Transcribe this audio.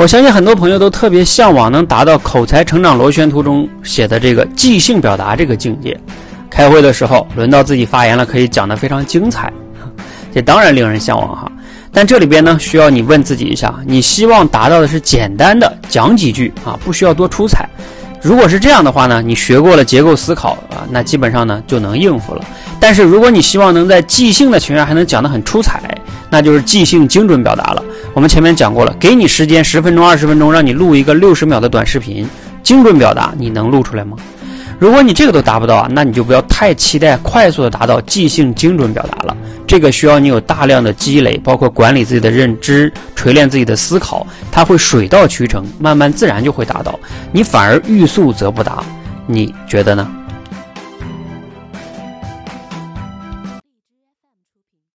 我相信很多朋友都特别向往能达到口才成长螺旋图中写的这个即兴表达这个境界。开会的时候，轮到自己发言了，可以讲得非常精彩，这当然令人向往哈。但这里边呢，需要你问自己一下：你希望达到的是简单的讲几句啊，不需要多出彩。如果是这样的话呢，你学过了结构思考啊，那基本上呢就能应付了。但是如果你希望能在即兴的情况下还能讲得很出彩，那就是即兴精准表达了。我们前面讲过了，给你时间十分钟、二十分钟，让你录一个六十秒的短视频，精准表达，你能录出来吗？如果你这个都达不到啊，那你就不要太期待快速的达到即兴精准表达了。这个需要你有大量的积累，包括管理自己的认知、锤炼自己的思考，它会水到渠成，慢慢自然就会达到。你反而欲速则不达，你觉得呢？